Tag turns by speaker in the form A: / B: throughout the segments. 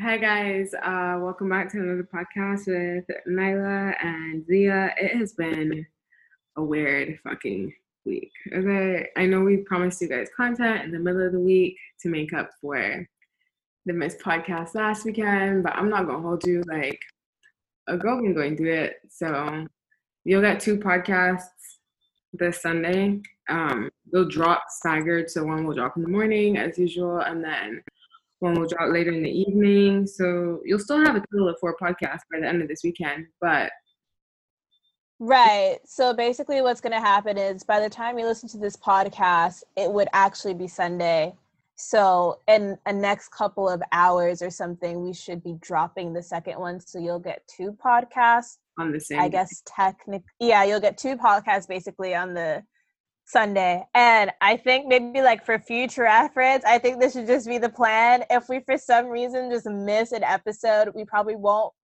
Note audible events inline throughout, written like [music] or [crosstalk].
A: Hi guys, uh, welcome back to another podcast with Nyla and Zia. It has been a weird fucking week. Okay, I know we promised you guys content in the middle of the week to make up for the missed podcast last weekend, but I'm not gonna hold you like a girl been going through it. So you'll get two podcasts this Sunday. Um, they'll drop staggered, so one will drop in the morning as usual, and then one will drop later in the evening. So you'll still have a total of four podcasts by the end of this weekend. But
B: Right. So basically, what's going to happen is by the time you listen to this podcast, it would actually be Sunday. So in a next couple of hours or something, we should be dropping the second one. So you'll get two podcasts
A: on the same.
B: I guess technically, yeah, you'll get two podcasts basically on the Sunday. And I think maybe like for future reference, I think this should just be the plan. If we for some reason just miss an episode, we probably won't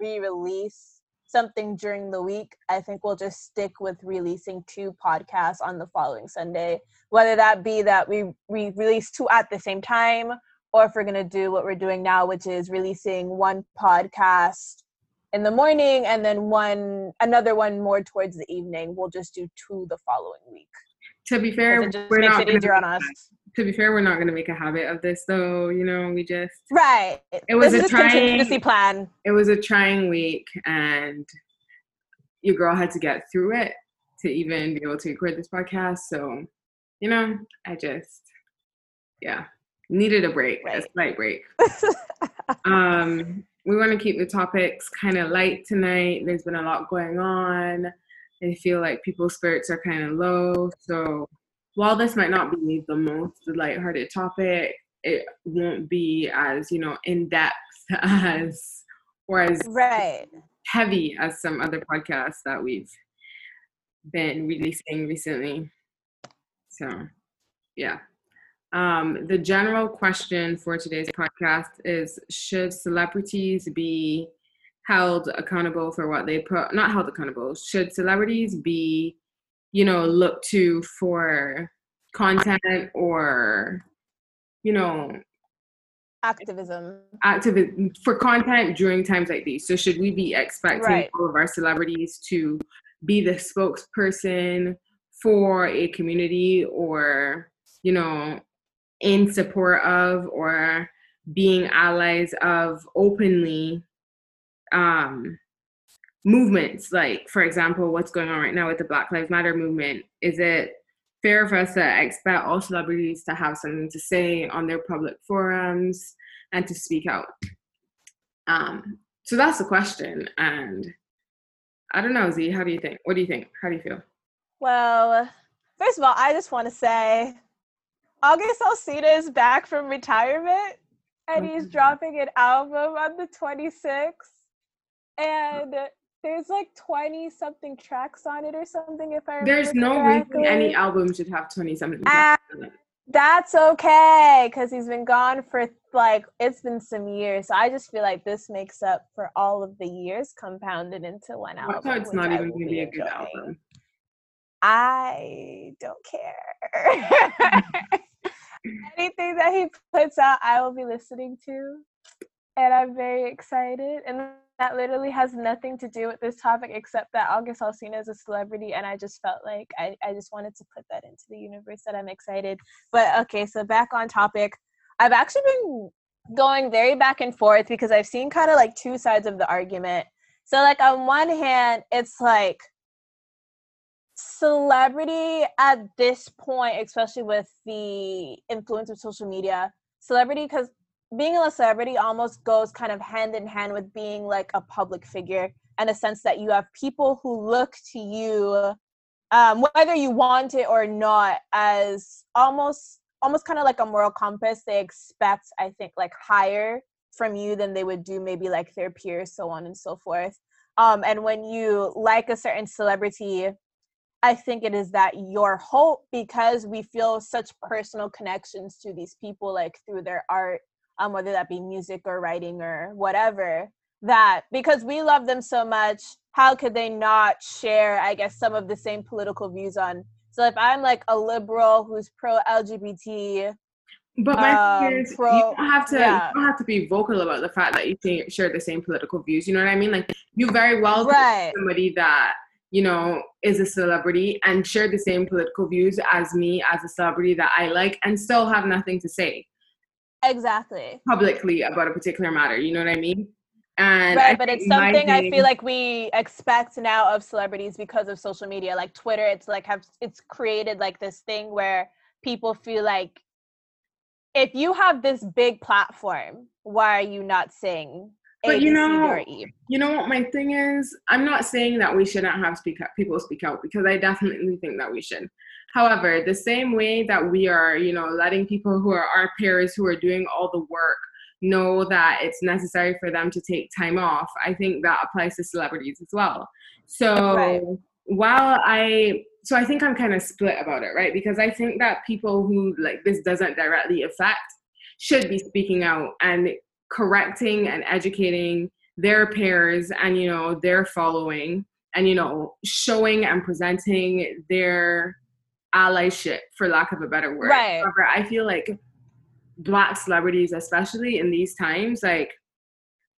B: re-release something during the week. I think we'll just stick with releasing two podcasts on the following Sunday. Whether that be that we we release two at the same time or if we're going to do what we're doing now which is releasing one podcast in the morning and then one another one more towards the evening. We'll just do two the following week.
A: To be fair, we're not gonna, To be fair, we're not going to make a habit of this, though. You know, we just
B: right.
A: It was
B: this
A: a trying
B: contingency plan.
A: It was a trying week, and your girl had to get through it to even be able to record this podcast. So, you know, I just, yeah, needed a break, right. a slight break. [laughs] um, we want to keep the topics kind of light tonight. There's been a lot going on. I feel like people's spirits are kind of low. So while this might not be the most lighthearted topic, it won't be as, you know, in depth [laughs] as or as
B: right.
A: heavy as some other podcasts that we've been releasing recently. So yeah. Um, the general question for today's podcast is Should celebrities be held accountable for what they put? Not held accountable. Should celebrities be, you know, looked to for content or, you know,
B: activism
A: activism for content during times like these so should we be expecting right. all of our celebrities to be the spokesperson for a community or you know in support of or being allies of openly um, movements like for example what's going on right now with the black lives matter movement is it fair for us to expect all celebrities to have something to say on their public forums and to speak out? Um, so that's the question and i don't know z how do you think what do you think? How do you feel?
B: Well first of all i just want to say August Alsina is back from retirement and he's dropping an album on the 26th. And there's like 20 something tracks on it or something, if I
A: There's no correctly. reason any album should have 20 something ah, tracks on.
B: That's okay because he's been gone for like it's been some years. So I just feel like this makes up for all of the years compounded into one album.
A: That's it's not even going to be a good album.
B: I don't care. [laughs] anything that he puts out, I will be listening to. And I'm very excited. And that literally has nothing to do with this topic except that August Alsina is a celebrity. And I just felt like I, I just wanted to put that into the universe that I'm excited. But okay, so back on topic. I've actually been going very back and forth because I've seen kind of like two sides of the argument. So, like, on one hand, it's like, celebrity at this point, especially with the influence of social media, celebrity because being a celebrity almost goes kind of hand in hand with being like a public figure in a sense that you have people who look to you um, whether you want it or not as almost almost kind of like a moral compass they expect i think like higher from you than they would do maybe like their peers so on and so forth. Um, and when you like a certain celebrity I think it is that your hope because we feel such personal connections to these people, like through their art, um, whether that be music or writing or whatever, that because we love them so much, how could they not share, I guess, some of the same political views on? So if I'm like a liberal who's pro LGBT,
A: But my um, is, pro, you don't have to yeah. you don't have to be vocal about the fact that you share the same political views. You know what I mean? Like you very well
B: right.
A: somebody that you know is a celebrity and share the same political views as me as a celebrity that I like, and still have nothing to say.
B: Exactly.
A: Publicly about a particular matter. You know what I mean? And
B: right, I but it's something thing, I feel like we expect now of celebrities because of social media, like Twitter. It's like have it's created like this thing where people feel like if you have this big platform, why are you not saying
A: but A, you know, you know what my thing is? I'm not saying that we shouldn't have speak out, people speak out because I definitely think that we should. However, the same way that we are, you know, letting people who are our peers who are doing all the work know that it's necessary for them to take time off, I think that applies to celebrities as well. So right. while I so I think I'm kind of split about it, right? Because I think that people who like this doesn't directly affect should be speaking out and correcting and educating their peers and you know their following and you know showing and presenting their allyship for lack of a better word.
B: Right.
A: However, I feel like black celebrities, especially in these times, like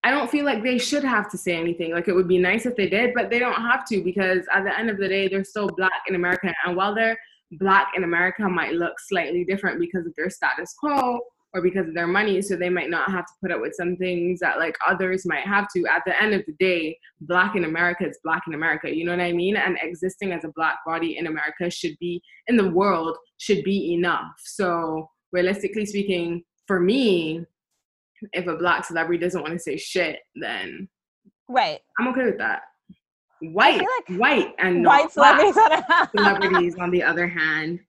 A: I don't feel like they should have to say anything. Like it would be nice if they did, but they don't have to because at the end of the day, they're still black in America. And while they're black in America might look slightly different because of their status quo or because of their money, so they might not have to put up with some things that like others might have to. At the end of the day, black in America is black in America. You know what I mean? And existing as a black body in America should be in the world should be enough. So realistically speaking, for me, if a black celebrity doesn't want to say shit, then
B: right,
A: I'm okay with that. White, like white, and
B: white celebrities, on [laughs]
A: celebrities on the other hand,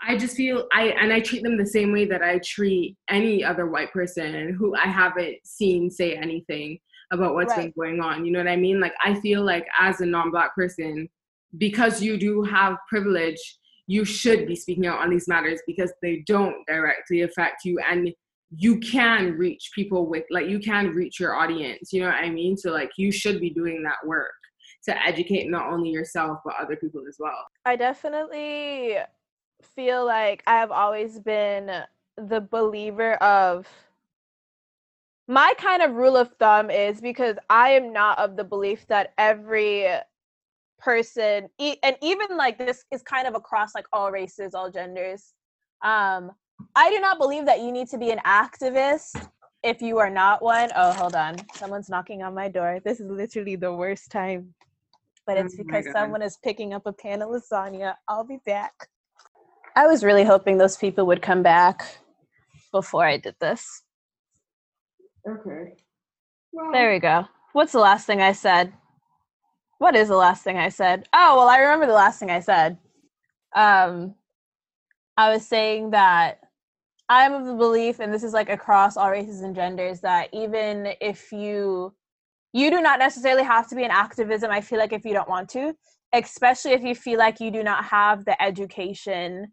A: I just feel I and I treat them the same way that I treat any other white person who I haven't seen say anything about what's right. been going on. You know what I mean? Like I feel like as a non-black person, because you do have privilege, you should be speaking out on these matters because they don't directly affect you and you can reach people with like you can reach your audience you know what i mean so like you should be doing that work to educate not only yourself but other people as well
B: i definitely feel like i've always been the believer of my kind of rule of thumb is because i am not of the belief that every person and even like this is kind of across like all races all genders um I do not believe that you need to be an activist if you are not one. Oh, hold on. Someone's knocking on my door. This is literally the worst time. But it's oh because someone is picking up a pan of lasagna. I'll be back. I was really hoping those people would come back before I did this.
A: Okay.
B: Well, there we go. What's the last thing I said? What is the last thing I said? Oh, well, I remember the last thing I said. Um, I was saying that I'm of the belief, and this is like across all races and genders, that even if you you do not necessarily have to be in activism, I feel like if you don't want to, especially if you feel like you do not have the education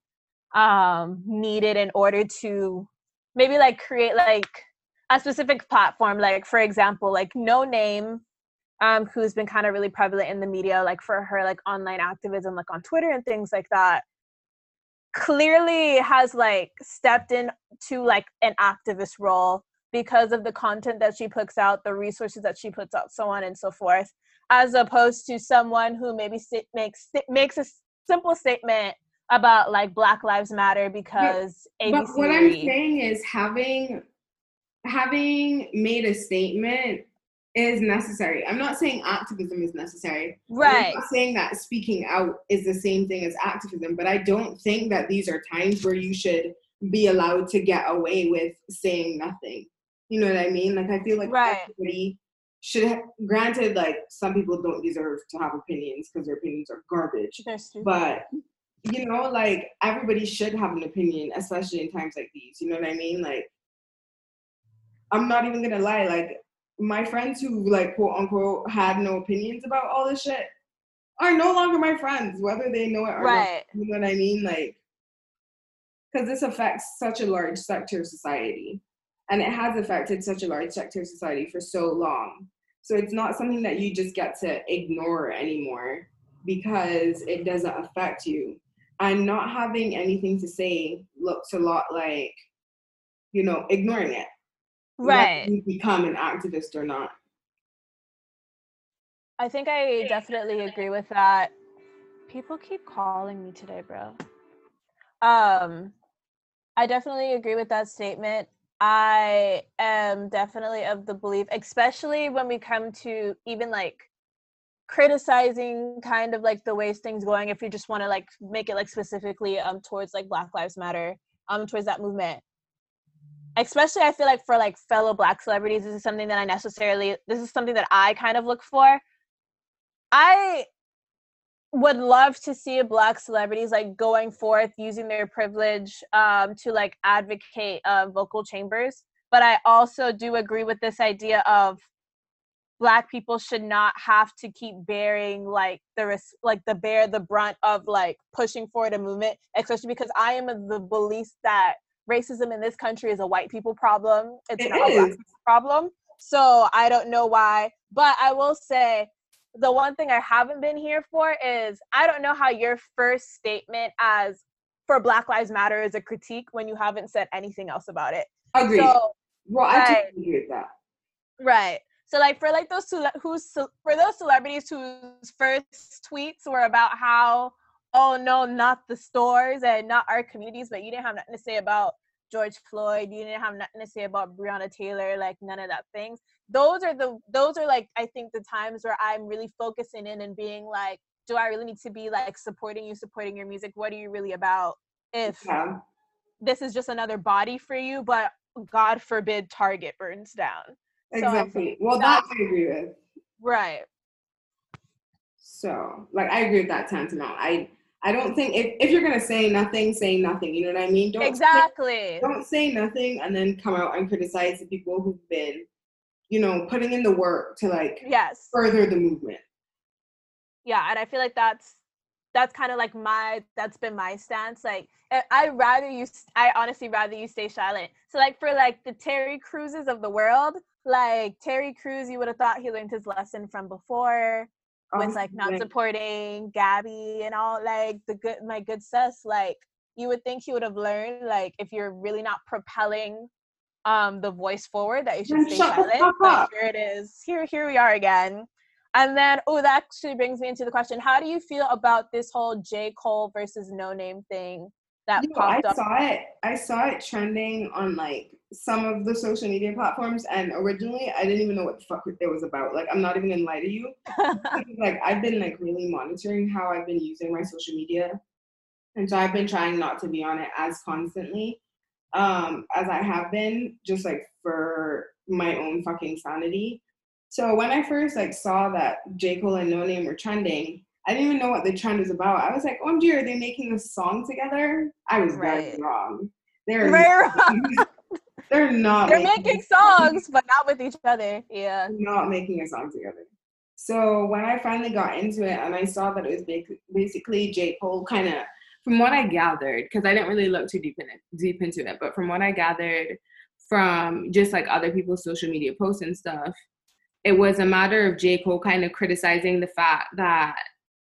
B: um needed in order to maybe like create like a specific platform like for example like Noname um who's been kind of really prevalent in the media like for her like online activism like on twitter and things like that clearly has like stepped into like an activist role because of the content that she puts out, the resources that she puts out, so on and so forth, as opposed to someone who maybe st- makes st- makes a simple statement about like Black Lives Matter because
A: but, but what I'm saying is having having made a statement is necessary. I'm not saying activism is necessary.
B: Right.
A: I'm not saying that speaking out is the same thing as activism, but I don't think that these are times where you should be allowed to get away with saying nothing. You know what I mean? Like I feel like
B: right.
A: everybody should have, granted like some people don't deserve to have opinions because their opinions are garbage. But you know, like everybody should have an opinion, especially in times like these. You know what I mean? Like I'm not even gonna lie, like my friends who like quote unquote had no opinions about all this shit are no longer my friends, whether they know it or
B: right.
A: not. You know what I mean? Like, because this affects such a large sector of society, and it has affected such a large sector of society for so long. So it's not something that you just get to ignore anymore because it doesn't affect you. And not having anything to say looks a lot like you know, ignoring it.
B: Right.
A: You become an activist or not.
B: I think I definitely agree with that. People keep calling me today, bro. Um, I definitely agree with that statement. I am definitely of the belief, especially when we come to even like criticizing kind of like the ways things going if you just want to like make it like specifically um towards like black lives matter um towards that movement. Especially i feel like for like fellow black celebrities this is something that i necessarily this is something that i kind of look for. I would love to see black celebrities like going forth using their privilege um, to like advocate uh, vocal chambers but i also do agree with this idea of black people should not have to keep bearing like the ris- like the bear the brunt of like pushing forward a movement especially because i am of the belief that racism in this country is a white people problem it's
A: It
B: not a black people problem so i don't know why but i will say the one thing i haven't been here for is i don't know how your first statement as for black lives matter is a critique when you haven't said anything else about it
A: Agreed.
B: so
A: well, I
B: right.
A: totally agree with that.
B: Right. So like for like those who's for those celebrities whose first tweets were about how oh no not the stores and not our communities but you didn't have nothing to say about George Floyd you didn't have nothing to say about Breonna Taylor like none of that things those are the those are like I think the times where I'm really focusing in and being like do I really need to be like supporting you supporting your music? What are you really about? If
A: Yeah.
B: this is just another body for you but god forbid target burns down So,
A: Exactly. well, that I agree with.
B: right
A: So, like, I agree with that tantamount. I I don't think if, if you're gonna say nothing, say nothing. You know what I mean? Don't say-
B: exactly
A: don't say nothing and then come out and criticize the people who've been, you know, putting in the work to like
B: yes
A: further the movement.
B: yeah and i feel like that's that's kind of like my that's been my stance like I- i'd rather you i honestly rather you stay silent so like for like the terry cruises of the world like terry Crews, you would have thought he learned his lesson from before with
A: Um,
B: like not supporting Gabby and all like the good my good sus like you would think he would have learned like if you're really not propelling um the voice forward that you should stay silent but here it is. Here here we are again. And then oh that actually brings me into the question how do you feel about this whole J. Cole versus Noname thing that
A: Yo, I
B: popped up?
A: saw it. I saw it trending on like some of the social media platforms, and originally I didn't even know what the fuck it was about. Like, I'm not even gonna lie to you. [laughs] like, I've been like really monitoring how I've been using my social media, and so I've been trying not to be on it as constantly um, as I have been, just like for my own fucking sanity. So when I first like saw that J Cole and Noname were trending, I didn't even know what the trend was about. I was like, "Oh, dear, are they making a song together?" I was very wrong. They're [laughs] [laughs] they're not.
B: they're making [laughs] songs but not with each other yeah
A: not making a song together. So when I finally got into it and I saw that it was basically J Cole, kind of from what I gathered, because I didn't really look too deep in it, deep into it, but from what I gathered from just like other people's social media posts and stuff, it was a matter of J Cole kind of criticizing the fact that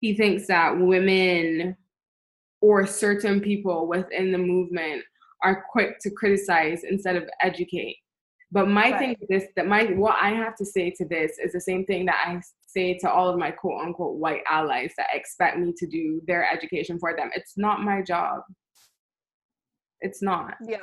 A: he thinks that women or certain people within the movement are quick to criticize instead of educate. But my
B: Right.
A: thing is this that my what I have to say to this is the same thing that I say to all of my quote unquote white allies that expect me to do their education for them. It's not my job. It's not.
B: yeah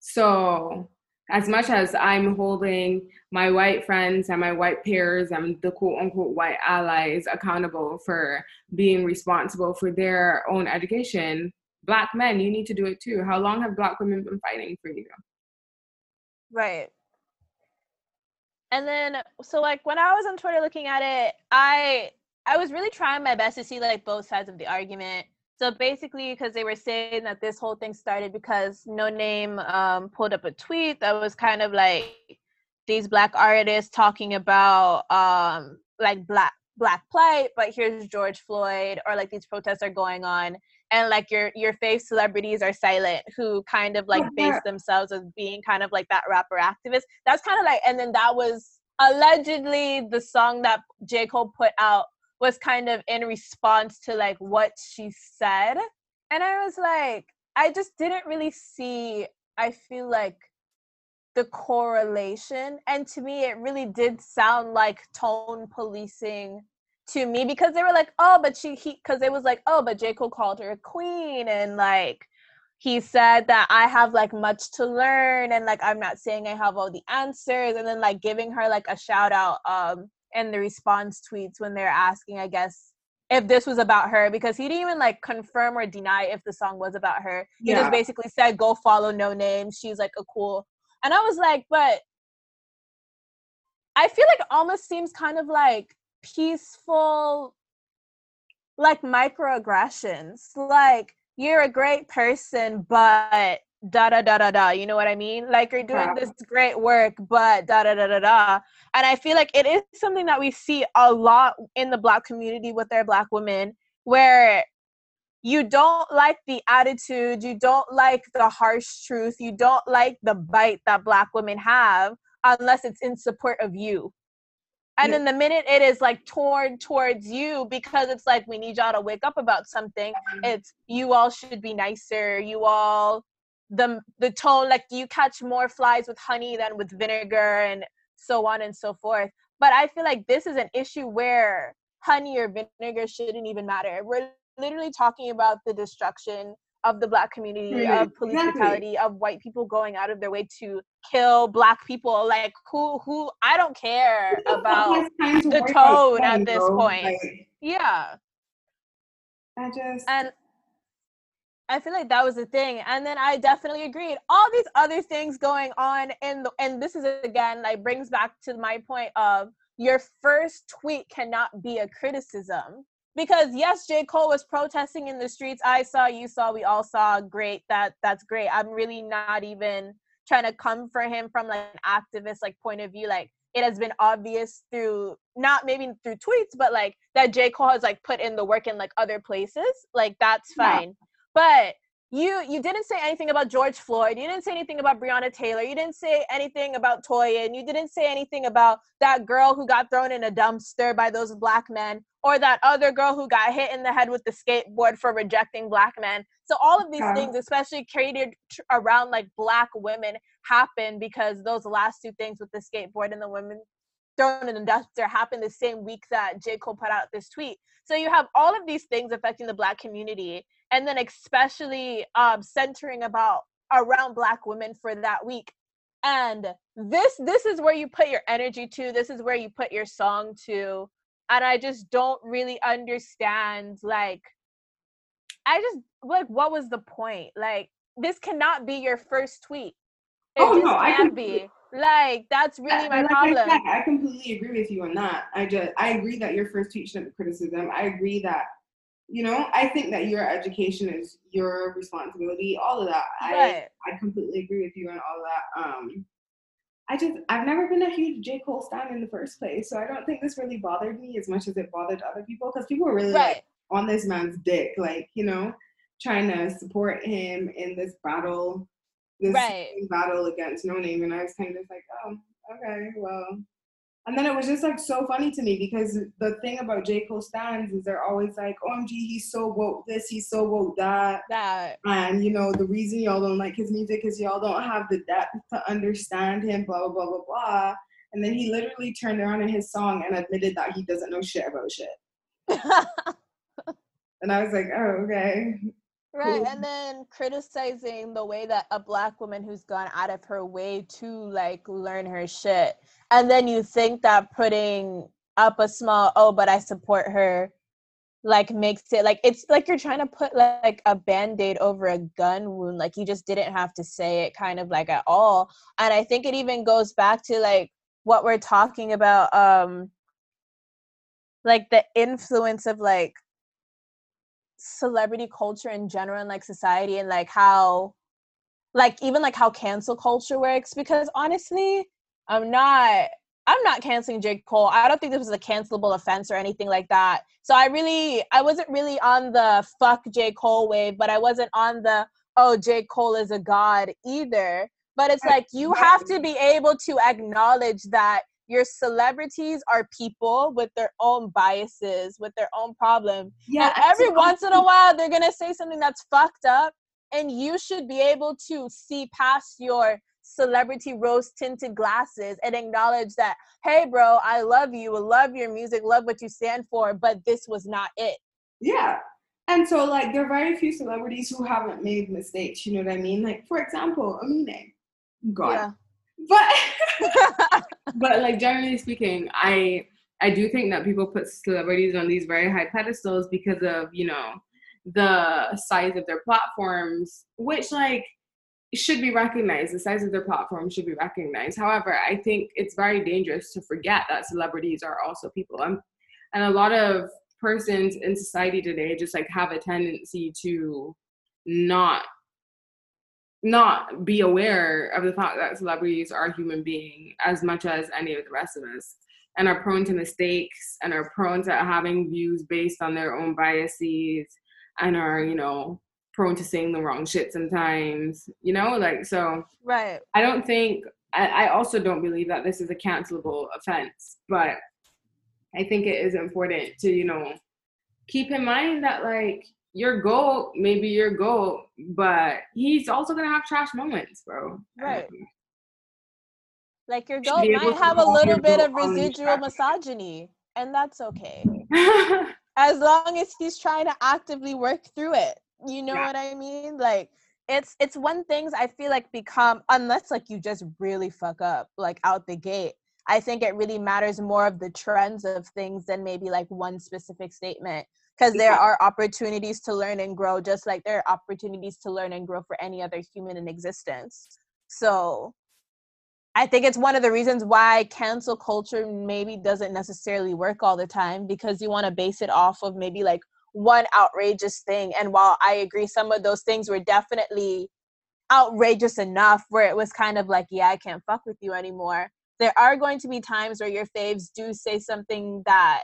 A: So as much as I'm holding my white friends and my white peers and the quote unquote white allies accountable for being responsible for their own education, black men, you need to do it too. How long have black women been fighting for you?
B: Right. And then so like when I was on Twitter looking at it, I I was really trying my best to see like both sides of the argument. So basically because they were saying that this whole thing started because Noname um pulled up a tweet that was kind of like these black artists talking about um like black black plight, but here's George Floyd or like these protests are going on and like your your fave celebrities are silent who kind of like base themselves as being kind of like that rapper activist. That's kind of like and then that was allegedly the song that j. Cole put out was kind of in response to like what she said. And i was like i just didn't really see i feel like the correlation. And to me it really did sound like tone policing to me because they were like oh but she he because it was like oh but j cole called her a queen and like he said that i have like much to learn and like i'm not saying i have all the answers and then like giving her like a shout out um in the response tweets when they're asking i guess if this was about her because he didn't even like confirm or deny if the song was about her he yeah. just basically said go follow Noname she's like a cool and I was like, but I feel like almost seems kind of like peaceful, like microaggressions. Like you're a great person, but da da da da da. You know what I mean? Like you're doing this great work, but da da da da da. And I feel like it is something that we see a lot in the black community with their black women, where you don't like the attitude, you don't like the harsh truth, you don't like the bite that black women have unless it's in support of you. And then the minute it is like torn towards you because it's like we need y'all to wake up about something, mm-hmm. it's you all should be nicer, you all the the tone like you catch more flies with honey than with vinegar and so on and so forth. But I feel like this is an issue where honey or vinegar shouldn't even matter. We're literally talking about the destruction of the black community, mm-hmm. of police exactly. brutality, of white people going out of their way to kill black people. Like who who I don't care about the tone at this point. Like, yeah.
A: I just
B: and I feel like that was the thing. And then I definitely agreed. All these other things going on in the and this is again like brings back to my point of your first tweet cannot be a criticism because yes j. Cole was protesting in the streets. I saw you saw we all saw. Great. That that's great. I'm really not even trying to come for him from like an activist like point of view. Like it has been obvious through not maybe through tweets but like that j. Cole has like put in the work in like other places. Like that's fine. Yeah. but you you didn't say anything about George Floyd. You didn't say anything about Breonna Taylor. You didn't say anything about Toyin, and you didn't say anything about that girl who got thrown in a dumpster by those black men, or that other girl who got hit in the head with the skateboard for rejecting black men. So all of these yeah. things, especially created around like black women, happen because those last two things with the skateboard and the women thrown in the dumpster happened the same week that J. Cole put out this tweet. So you have all of these things affecting the black community and then especially um, centering about around black women for that week. And this this is where you put your energy to this is where you put your song to. And i just don't really understand like i just like what was the point? Like this cannot be your first tweet. It oh, just no, can't be. like that's really my like problem.
A: I, said, I completely agree with you on that. I just i agree that your first tweet shouldn't be criticism. I agree that you know i think that your education is your responsibility all of that right. i i completely agree with you on all that um i just i've never been a huge j cole stan in the first place so i don't think this really bothered me as much as it bothered other people because people were really right. like on this man's dick like you know trying to support him in this battle this right. battle against Noname and i was kind of like oh okay well and then it was just like so funny to me because the thing about J. Cole stands is they're always like, oh, OMG, he's so woke this, he's so woke that.
B: That.
A: And you know, the reason y'all don't like his music is y'all don't have the depth to understand him, blah, blah, blah, blah, blah. And then he literally turned around in his song and admitted that he doesn't know shit about shit. [laughs] and I was like, oh, okay.
B: Right. And then criticizing the way that a black woman who's gone out of her way to like learn her shit. And then you think that putting up a small, oh, but I support her, like makes it like it's like you're trying to put like a band-aid over a gun wound. Like you just didn't have to say it kind of like at all. And I think it even goes back to like what we're talking about, um, like the influence of like celebrity culture in general and like society and like how like even like how cancel culture works because honestly i'm not i'm not canceling j. Cole. I don't think this was a cancelable offense or anything like that. So i really i wasn't really on the fuck j. Cole wave but i wasn't on the oh j. Cole is a god either. But it's like you have to be able to acknowledge that your celebrities are people with their own biases, with their own problems. Yeah. And every once in a while, they're to say something that's fucked up. And you should be able to see past your celebrity rose tinted glasses and acknowledge that, hey, bro, I love you, love your music, love what you stand for, but this was not it.
A: Yeah. And so, like, there are very few celebrities who haven't made mistakes. You know what I mean? Like, for example, Amine. God. Yeah. But, [laughs] but like, generally speaking, I I do think that people put celebrities on these very high pedestals because of you know the size of their platforms, which like should be recognized. The size of their platform should be recognized. However, I think it's very dangerous to forget that celebrities are also people. Um, and a lot of persons in society today just like have a tendency to not not be aware of the fact that celebrities are human beings as much as any of the rest of us and are prone to mistakes and are prone to having views based on their own biases and are you know prone to saying the wrong shit sometimes you know? Like so
B: right.
A: I don't think I, I also don't believe that this is a cancelable offense but i think it is important to you know keep in mind that like your goal maybe your goal but he's also gonna have trash moments bro.
B: Right. Um, like your goat might have a little bit of residual misogyny and that's okay. [laughs] As long as he's trying to actively work through it you know yeah. what i mean? Like it's it's when things i feel like become unless like you just really fuck up like out the gate i think it really matters more of the trends of things than maybe like one specific statement because there are opportunities to learn and grow just like there are opportunities to learn and grow for any other human in existence so I think it's one of the reasons why cancel culture maybe doesn't necessarily work all the time because you want to base it off of maybe like one outrageous thing. And while I agree, some of those things were definitely outrageous enough where it was kind of like, yeah, I can't fuck with you anymore. There are going to be times where your faves do say something that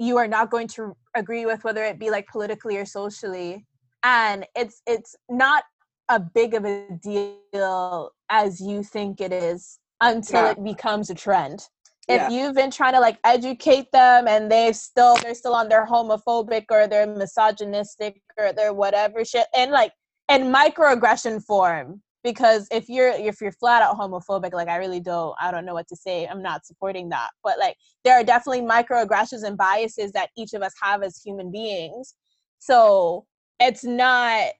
B: you are not going to agree with, whether it be like politically or socially. And it's it's not a big of a deal as you think it is until yeah. it becomes a trend. If yeah. you've been trying to like educate them and they've still they're still on their homophobic or they're misogynistic or they're whatever shit and like in microaggression form because if you're if you're flat out homophobic like i really don't i don't know what to say i'm not supporting that but like there are definitely microaggressions and biases that each of us have as human beings so it's not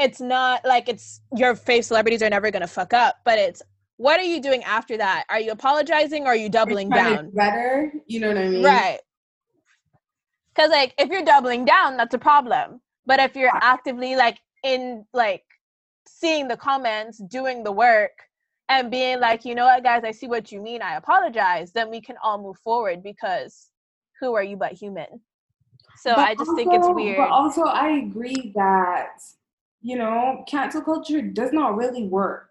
B: it's not like it's your fave celebrities are never gonna fuck up, but it's what are you doing after that? Are you apologizing or are you doubling down?
A: better, you know what I mean?
B: Right. Because like if you're doubling down, that's a problem. But if you're actively like in like seeing the comments, doing the work, and being like, you know what, guys, I see what you mean. I apologize. Then we can all move forward because who are you but human? So but I just also, think it's weird.
A: But also, I agree that you know, cancel culture does not really work.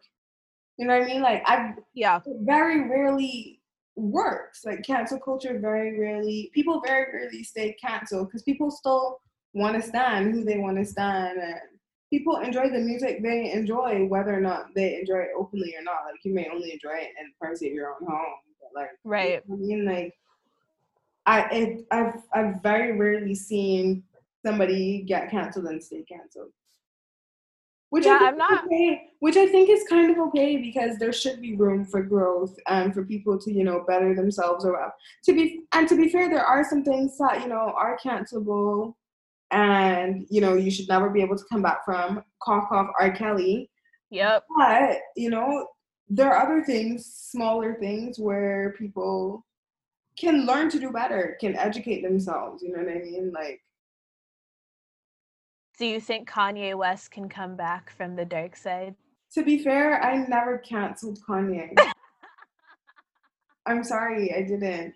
A: You know what I mean? Like I
B: yeah,
A: very rarely works. Like cancel culture very rarely people very rarely stay canceled because people still want to stand who they want to stand and people enjoy the music they enjoy whether or not they enjoy it openly or not. Like you may only enjoy it in the privacy of your own home. But like
B: right.
A: You know I mean like I it, I've I've very rarely seen somebody get canceled and stay canceled which yeah, I am not okay, which I think is kind of okay because there should be room for growth and for people to you know better themselves or well. To be and to be fair, there are some things that you know are cancelable, and you know you should never be able to come back from. Cough cough R Kelly.
B: Yep.
A: But you know there are other things, smaller things where people can learn to do better, can educate themselves. You know what I mean? Like
B: do you think Kanye West can come back from the dark side?
A: To be fair, I never canceled Kanye. [laughs] I'm sorry, I didn't.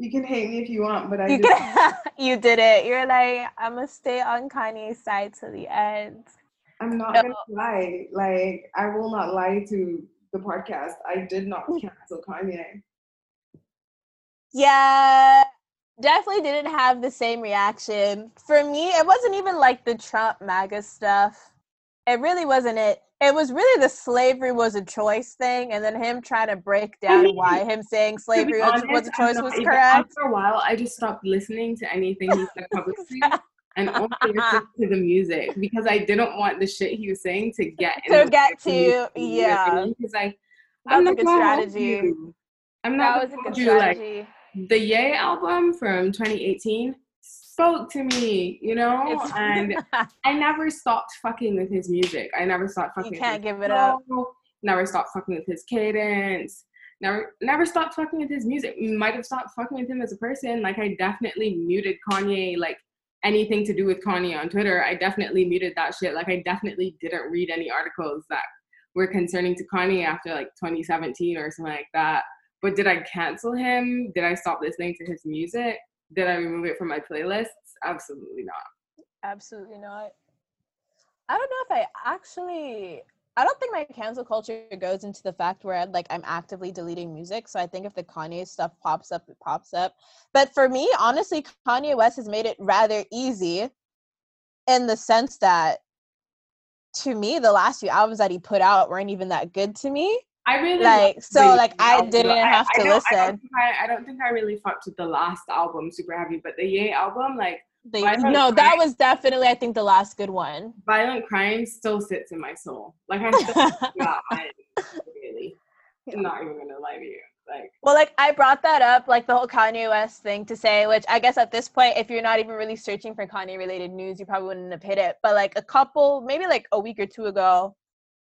A: You can hate me if you want, but I
B: you, didn't. [laughs] you did it. You're like, I'm gonna stay on Kanye's side to the end.
A: I'm not no. gonna lie. Like, I will not lie to the podcast. I did not [laughs] cancel Kanye.
B: Yeah, definitely didn't have the same reaction. For me, it wasn't even like the Trump MAGA stuff. It really wasn't it. It was really the slavery was a choice thing, and then him trying to break down I mean, why him saying slavery honest, was a choice was correct.
A: After a while, I just stopped listening to anything he said publicly. [laughs] and only listen to the music because I didn't want the shit he was saying to get
B: to get to you. Yeah,
A: because I I'm not a good strategy. I'm not that was a good strategy. Like, the Ye album from 2018 spoke to me, you know, [laughs] and I never stopped fucking with his music. I never stopped fucking.
B: You can't give it
A: up. Never stopped fucking with his cadence. Never, never stopped fucking with his music. Might have stopped fucking with him as a person. Like I definitely muted Kanye. Like anything to do with Kanye on Twitter, I definitely muted that shit. Like I definitely didn't read any articles that were concerning to Kanye after like 2017 or something like that. But did I cancel him? Did I stop listening to his music? Did I remove it from my playlists? Absolutely not.
B: Absolutely not. I don't know if I actually I don't think my cancel culture goes into the fact where like I'm actively deleting music. So I think if the Kanye stuff pops up, it pops up. But for me, honestly, Kanye West has made it rather easy in the sense that to me, the last few albums that he put out weren't even that good to me.
A: I really
B: like so like I didn't have to I listen. I
A: don't, I, I don't think I really fucked with the last album super heavy, but the Ye album, like
B: the, no, that was definitely I think the last good one.
A: Violent Crime still sits in my soul. Like I still [laughs] yeah, I really. I'm not even gonna lie to you. Like
B: Well like I brought that up, like the whole Kanye West thing to say, which I guess at this point, if you're not even really searching for Kanye related news, you probably wouldn't have hit it. But like a couple, maybe like a week or two ago,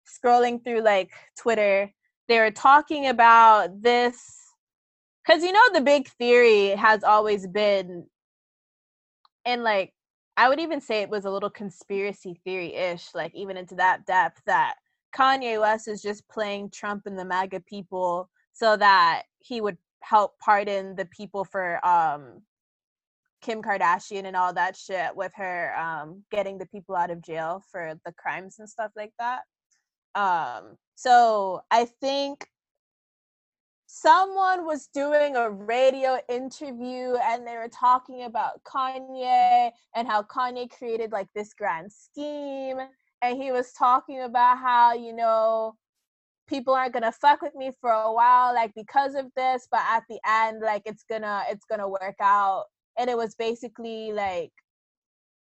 B: scrolling through like Twitter, they were talking about this because you know the big theory has always been and like I would even say it was a little conspiracy theory ish, like even into that depth that Kanye West is just playing Trump and the MAGA people so that he would help pardon the people for um Kim Kardashian and all that shit with her um getting the people out of jail for the crimes and stuff like that. Um so I think someone was doing a radio interview and they were talking about Kanye and how Kanye created like this grand scheme. And he was talking about how, you know, people aren't gonna fuck with me for a while, like because of this, but at the end, like it's gonna it's gonna work out. And it was basically like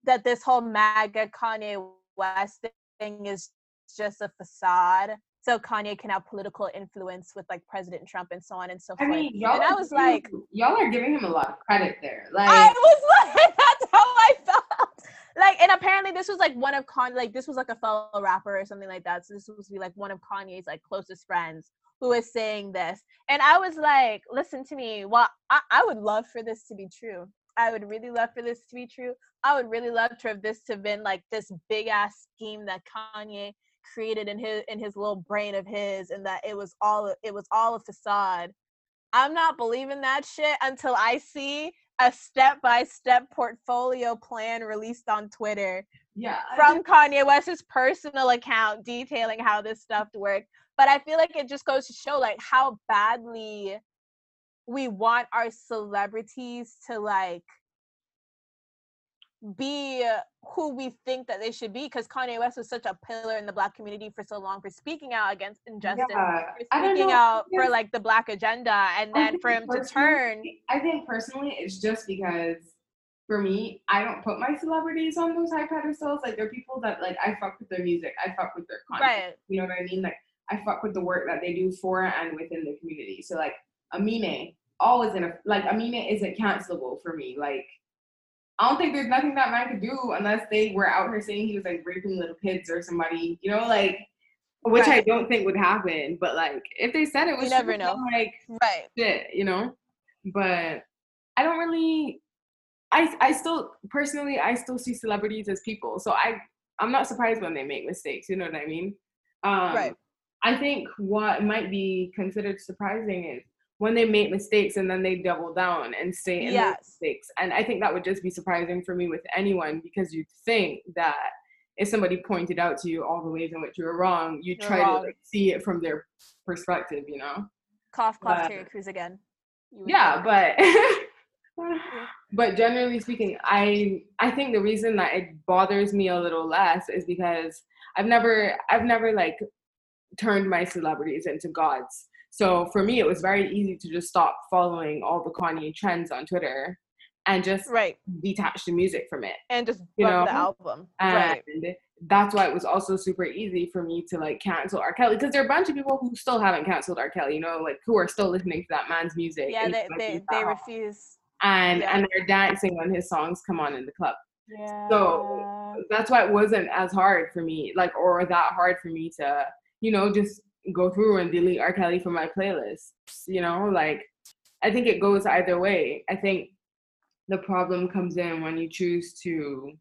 B: that this whole MAGA Kanye West thing is just a facade so Kanye can have political influence with like President Trump and so on and so forth. I mean, y'all and I was
A: giving,
B: like,
A: y'all are giving him a lot of credit there. Like,
B: I was [laughs] like, that's how I felt. Like, and apparently this was like one of Kanye, like this was like a fellow rapper or something like that. So this was to be like one of Kanye's like closest friends who was saying this, and I was like, listen to me. Well, I, I would love for this to be true. I would really love for this to be true. I would really love to have this to have been like this big ass scheme that Kanye created in his in his little brain of his and that it was all it was all a facade. I'm not believing that shit until i see a step-by-step portfolio plan released on twitter
A: yeah
B: from kanye west's personal account detailing how this stuff worked but i feel like it just goes to show like how badly we want our celebrities to like be who we think that they should be because Kanye West was such a pillar in the black community for so long for speaking out against injustice, yeah, for speaking out for like the black agenda, and then for him to turn.
A: I think personally, it's just because for me, I don't put my celebrities on those high pedestals. Like they're people that like I fuck with their music, I fuck with their content. Right. You know what I mean? Like I fuck with the work that they do for and within the community. So like Amine, always in a like Amine isn't cancelable for me. Like I don't think there's nothing that man could do unless they were out here saying he was like raping little kids or somebody, you know, like which right. I don't think would happen. But like if they said it was
B: you never know.
A: like
B: right
A: shit, you know. But I don't really I I still personally I still see celebrities as people. So I I'm not surprised when they make mistakes, you know what I mean? Um right. I think what might be considered surprising is when they make mistakes and then they double down and stay in yes. mistakes. And I think that would just be surprising for me with anyone because you'd think that if somebody pointed out to you all the ways in which you were wrong, you try wrong. to like, see it from their perspective, you know?
B: Cough, cough, but, Terry Crews again.
A: Yeah, but [laughs] but generally speaking, I I think the reason that it bothers me a little less is because I've never I've never like turned my celebrities into gods. So for me, it was very easy to just stop following all the Kanye trends on Twitter and just
B: right
A: detach the music from it
B: and just you know the album and
A: right. that's why it was also super easy for me to like cancel R. Kelly because there are a bunch of people who still haven't canceled R. Kelly, you know, like who are still listening to that man's music.
B: Yeah, they they, they refuse.
A: And yeah. and they're dancing when his songs come on in the club. Yeah. So that's why it wasn't as hard for me, like or that hard for me to, you know, just go through and delete R. Kelly from my playlist. You know, like I think it goes either way. I think the problem comes in when you choose to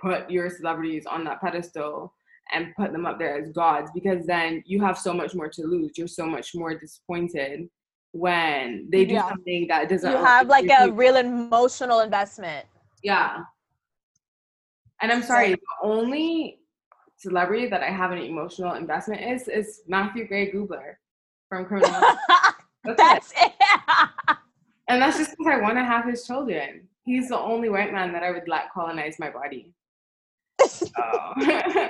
A: put your celebrities on that pedestal and put them up there as gods because then you have so much more to lose. You're so much more disappointed when they do yeah. something that doesn't.
B: You have like a real emotional investment.
A: Yeah. And I'm sorry, the only celebrity that I have an emotional investment is is Matthew Gray Gubler from [laughs] Criminal.
B: That's, That's it.
A: it. and that's just because I want to have his children. He's the only white man that I would let colonize my body. [laughs] oh. [laughs]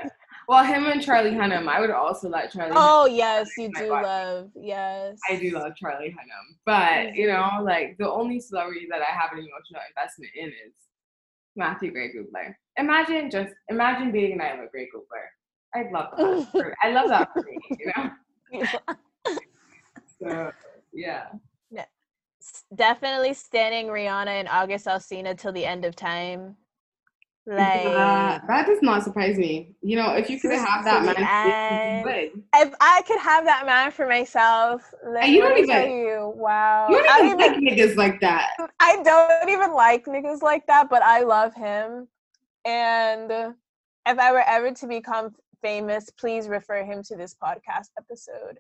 A: well, him and Charlie Hunnam, I would also let Charlie.
B: Oh yes, you do body. love yes.
A: I do love Charlie Hunnam, but you know, like the only celebrity that I have an emotional investment in is Matthew Gray Gubler. Imagine just imagine being an Isla Gray Gubler. I'd love that. [laughs] I love that for me, you know. [laughs] so yeah. yeah.
B: Definitely standing Rihanna and August Alsina till the end of time.
A: Like uh, that does not surprise me. You know, if you could have that man,
B: if I could have that man for myself, then you don't even you, wow.
A: You don't even like niggas like that.
B: I don't even like niggas like that, but I love him. And if I were ever to become famous, please refer him to this podcast episode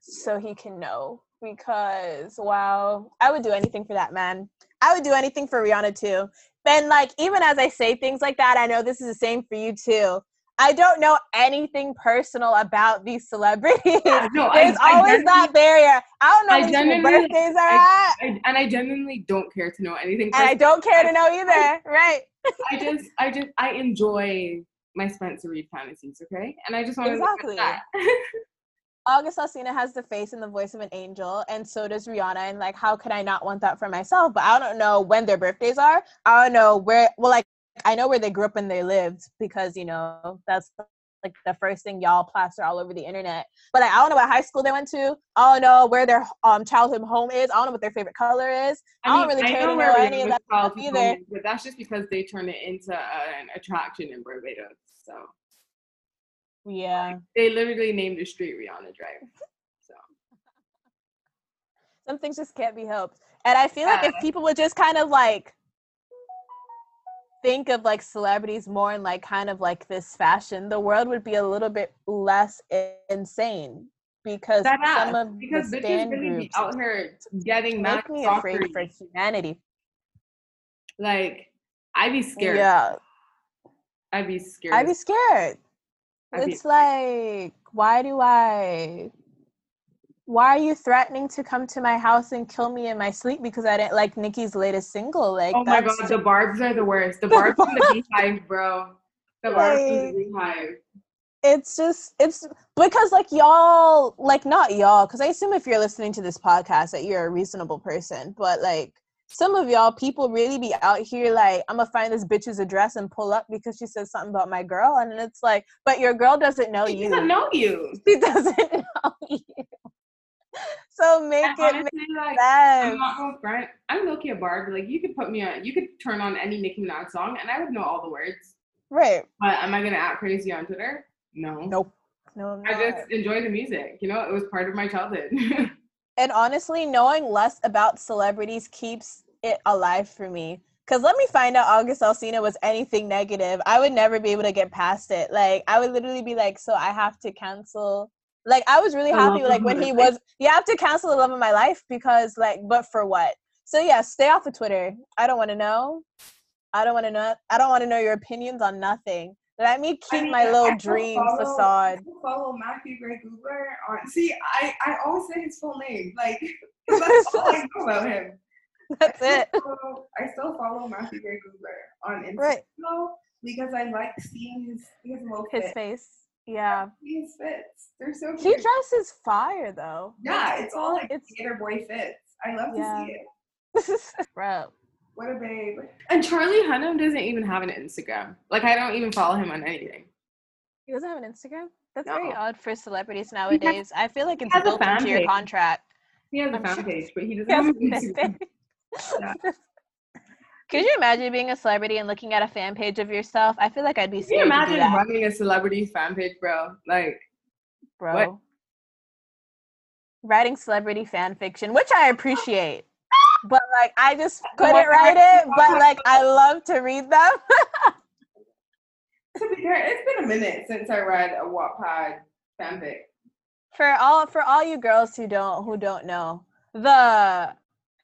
B: so he can know. Because wow, I would do anything for that man. I would do anything for Rihanna too. And like even as I say things like that, I know this is the same for you too. I don't know anything personal about these celebrities. Yeah, no, [laughs] There's I, always I that barrier. I don't know when birthdays are
A: I, at. and I genuinely don't care to know anything.
B: And I don't care to know either. right.
A: I just, I just, I enjoy my Spencer Reid fantasies. Okay, and I just want to exactly. [laughs]
B: August Alsina has the face and the voice of an angel, and so does Rihanna. And like, how could I not want that for myself? But I don't know when their birthdays are. I don't know where. Well, like, I know where they grew up and they lived because you know that's like the first thing y'all plaster all over the internet. But like, I don't know what high school they went to. I don't know where their um childhood home is. I don't know what their favorite color is. I, I don't really care to know any of that either.
A: Home, but that's just because they turn it into an attraction in Barbados. So
B: yeah.
A: They literally named the street Rihanna Drive. So [laughs]
B: some things just can't be helped. And I feel like if people would just kind of like think of like celebrities more in like kind of like this fashion, the world would be a little bit less insane because that some of because the bitches really groups
A: out here getting
B: make me afraid for humanity.
A: Like I'd be scared.
B: Yeah.
A: I'd be scared.
B: I'd be scared it's like why do i why are you threatening to come to my house and kill me in my sleep because I didn't like Nicki's latest single? Like,
A: oh my god, the barbs are the worst. The barbs from the [laughs] beehive, bro. The barbs like, from the beehive.
B: It's just it's because like y'all like not y'all because I assume if you're listening to this podcast that you're a reasonable person, but like some of y'all people really be out here like i'm gonna find this bitch's address and pull up because she says something about my girl and it's like but your girl doesn't know you.
A: she
B: you
A: doesn't know you [laughs]
B: she doesn't [laughs] know you so make and it honestly, make like,
A: sense. I'm not going front. I'm Loki a barb. Like you could put me on, you could turn on any Nicki Minaj song, and I would know all the words.
B: Right.
A: But am I gonna act crazy on Twitter? No.
B: Nope. No.
A: I just enjoy the music. You know, it was part of my childhood. [laughs]
B: and honestly, knowing less about celebrities keeps it alive for me. Cause let me find out August Alsina was anything negative. I would never be able to get past it. Like I would literally be like, so I have to cancel. Like I was really happy like when he was [laughs] you have to cancel the love of my life because like but for what? So yeah, stay off of Twitter. I don't want to know. I don't want to know. I don't want to know your opinions on nothing. Let me keep I mean, my little I dream follow, facade.
A: I follow Matthew Gray Gubler on. See, I I always say his full name, like [laughs] [laughs] that's all I know about him.
B: That's I it.
A: Follow, I still follow Matthew Gray Gubler on Instagram right. because I like seeing his his,
B: his face. Yeah.
A: His fits. They're so
B: cute. He dresses fire though.
A: Yeah, it's all like it's, theater boy fits. I love yeah. to see it. [laughs]
B: Bro.
A: What a babe. And Charlie Hunnam doesn't even have an Instagram. Like I don't even follow him on anything.
B: He doesn't have an Instagram? That's no. very odd for celebrities nowadays. Has, I feel like it's built into page. your contract.
A: He has a fan sure. page, but he doesn't he have an Instagram. [laughs]
B: yeah. Could you imagine being a celebrity and looking at a fan page of yourself? I feel like I'd be scared.
A: Can you imagine running a celebrity fan page, bro? Like,
B: bro. What? Writing celebrity fan fiction, which I appreciate but like I just couldn't write it. But like I love to read them. [laughs]
A: to be fair, it's been a minute since I read a Wattpad fanfic.
B: For all for all you girls who don't who don't know, the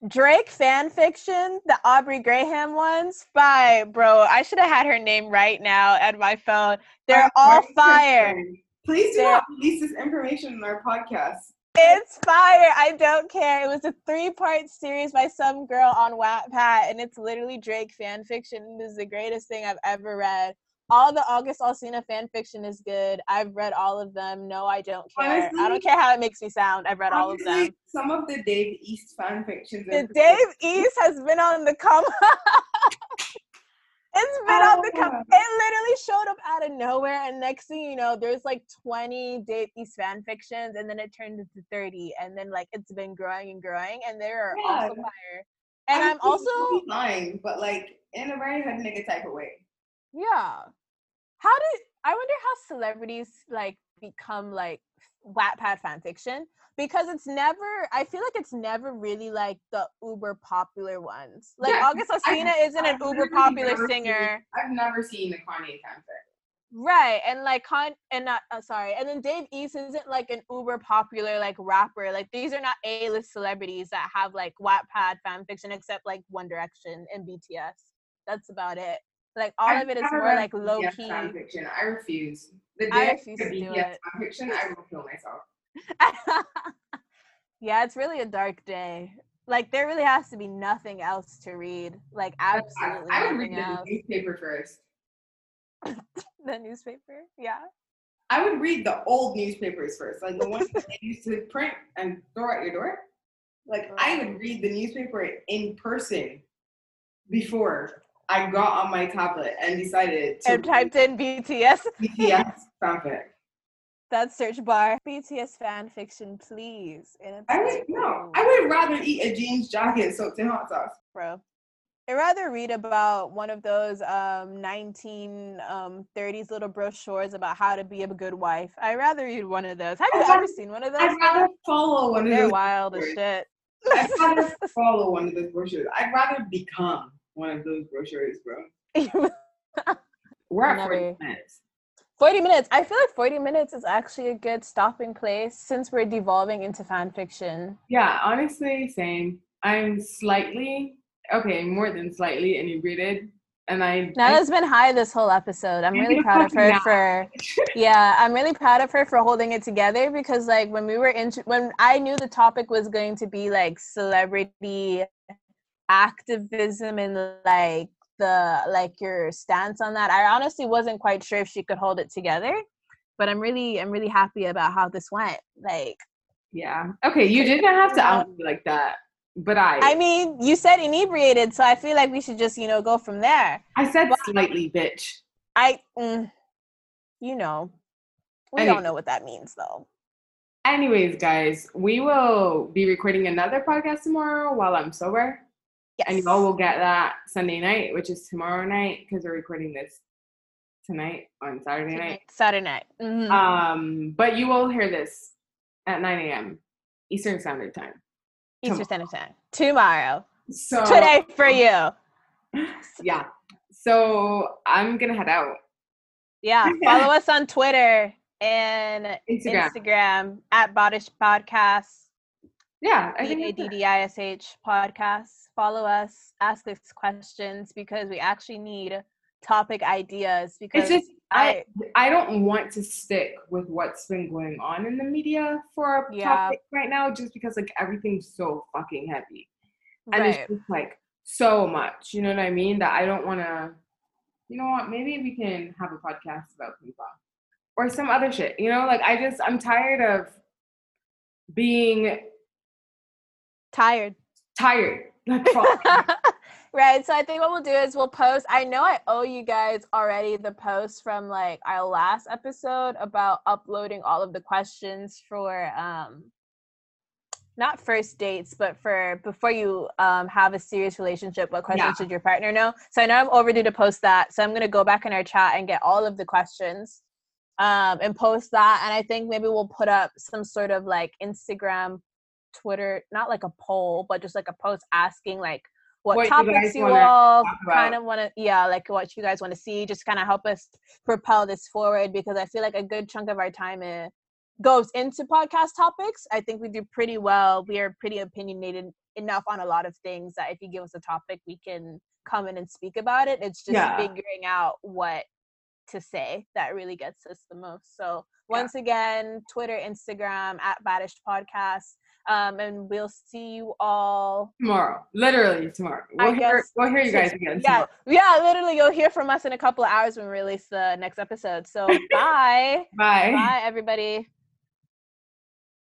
B: Drake fan fiction, the Aubrey Graham ones, by bro. I should have had her name right now at my phone. They're all fire.
A: Please do They're, not release this information in our podcast.
B: It's fire. I don't care. It was a three-part series by some girl on Wattpad, and it's literally Drake fan fiction. is the greatest thing I've ever read. All the August Alsina fan fiction is good. I've read all of them. No, I don't care. Honestly, I don't care how it makes me sound. I've read honestly, all of them.
A: Some of the Dave East fan fictions.
B: The Dave East has been on the come. [laughs] It's been oh, on the cover. Oh. It literally showed up out of nowhere, and next thing you know, there's like 20 Dave East fan fictions, and then it turned into 30, and then like it's been growing and growing, and there are yeah. also fire. And I'm, I'm also
A: lying, but like in a very hood nigga type of way.
B: Yeah. How did I wonder how celebrities like become like Wattpad fan fiction? because it's never i feel like it's never really like the uber popular ones. Like yeah, august alsina isn't an uber popular singer
A: seen, i've never seen the kanye fanfic
B: right and like con and not uh, sorry and then dave east isn't like an uber popular like rapper. Like these are not a-list celebrities that have like wattpad fan fiction except like one direction and bts that's about it like all I've of it is more like low key.
A: Fan fiction. I refuse. The day I refuse to do it. fan fiction, I will kill myself. [laughs]
B: yeah, it's really a dark day. Like there really has to be nothing else to read. Like absolutely I, I would read else.
A: the newspaper first. [laughs]
B: the newspaper, yeah.
A: I would read the old newspapers first, like the ones that [laughs] they used to print and throw at your door. Like I would read the newspaper in person before I got on my tablet and decided
B: to and typed in BTS [laughs]
A: BTS fanfic
B: that search bar. BTS fan fiction, please.
A: I would no. I would rather eat a jeans jacket soaked in hot sauce,
B: bro. I'd rather read about one of those um 1930s um, little brochures about how to be a good wife. I'd rather read one of those. Have you ever seen one of those?
A: I'd rather follow one of
B: They're those. wild as shit.
A: I'd rather [laughs] follow one of those brochures. I'd rather become one of those brochures, bro. [laughs] We're at 40 minutes.
B: 40 minutes. I feel like 40 minutes is actually a good stopping place since we're devolving into fan fiction.
A: Yeah, honestly, same. I'm slightly, okay, more than slightly inebriated. And I
B: Nana's I, been high this whole episode. I'm really proud of her for [laughs] yeah, I'm really proud of her for holding it together because like when we were in when I knew the topic was going to be like celebrity activism and like the like your stance on that. I honestly wasn't quite sure if she could hold it together, but I'm really I'm really happy about how this went. Like
A: yeah. Okay, you didn't have to out me like that. But I
B: I mean, you said inebriated, so I feel like we should just, you know, go from there.
A: I said but slightly bitch.
B: I mm, you know. We anyway. don't know what that means though.
A: Anyways, guys, we will be recording another podcast tomorrow while I'm sober. Yes. And y'all will get that Sunday night, which is tomorrow night, because we're recording this tonight on Saturday tonight.
B: Saturday night. Mm-hmm.
A: Um, but you will hear this at 9 a.m. Eastern Standard Time.
B: Eastern Standard Time. Tomorrow. So today for you. [laughs]
A: Yeah. So I'm gonna head out.
B: Yeah. Follow [laughs] us on Twitter and Instagram, Instagram at Bodish Podcast.
A: Yeah,
B: I think A D D I S H podcast. Follow us, ask us questions because we actually need topic ideas. Because
A: it's just I I don't want to stick with what's been going on in the media for a yeah. topic right now, just because like everything's so fucking heavy, and right. it's just like so much. You know what I mean? That I don't want to. You know what? Maybe we can have a podcast about people or some other shit. You know, like I just I'm tired of being
B: Tired.
A: Tired. [laughs]
B: right. So I think what we'll do is we'll post. I know I owe you guys already the post from like our last episode about uploading all of the questions for um not first dates, but for before you um, have a serious relationship, what questions yeah. should your partner know? So I know I'm overdue to post that. So I'm gonna go back in our chat and get all of the questions um, and post that. And I think maybe we'll put up some sort of like Instagram, Twitter, not like a poll, but just like a post asking like what, what topics you, you all kind of want to yeah like what you guys want to see just kind of help us propel this forward because i feel like a good chunk of our time is, goes into podcast topics. I think we do pretty well. We are pretty opinionated enough on a lot of things that if you give us a topic we can come in and speak about it. It's just yeah. figuring out what to say that really gets us the most. So once yeah. again twitter instagram at baddest podcast um, and we'll see you all
A: tomorrow. Literally tomorrow. We'll, hear, we'll hear you guys again. Yeah, tomorrow.
B: yeah. Literally, you'll hear from us in a couple of hours when we release the next episode. So [laughs] bye,
A: bye,
B: bye, everybody.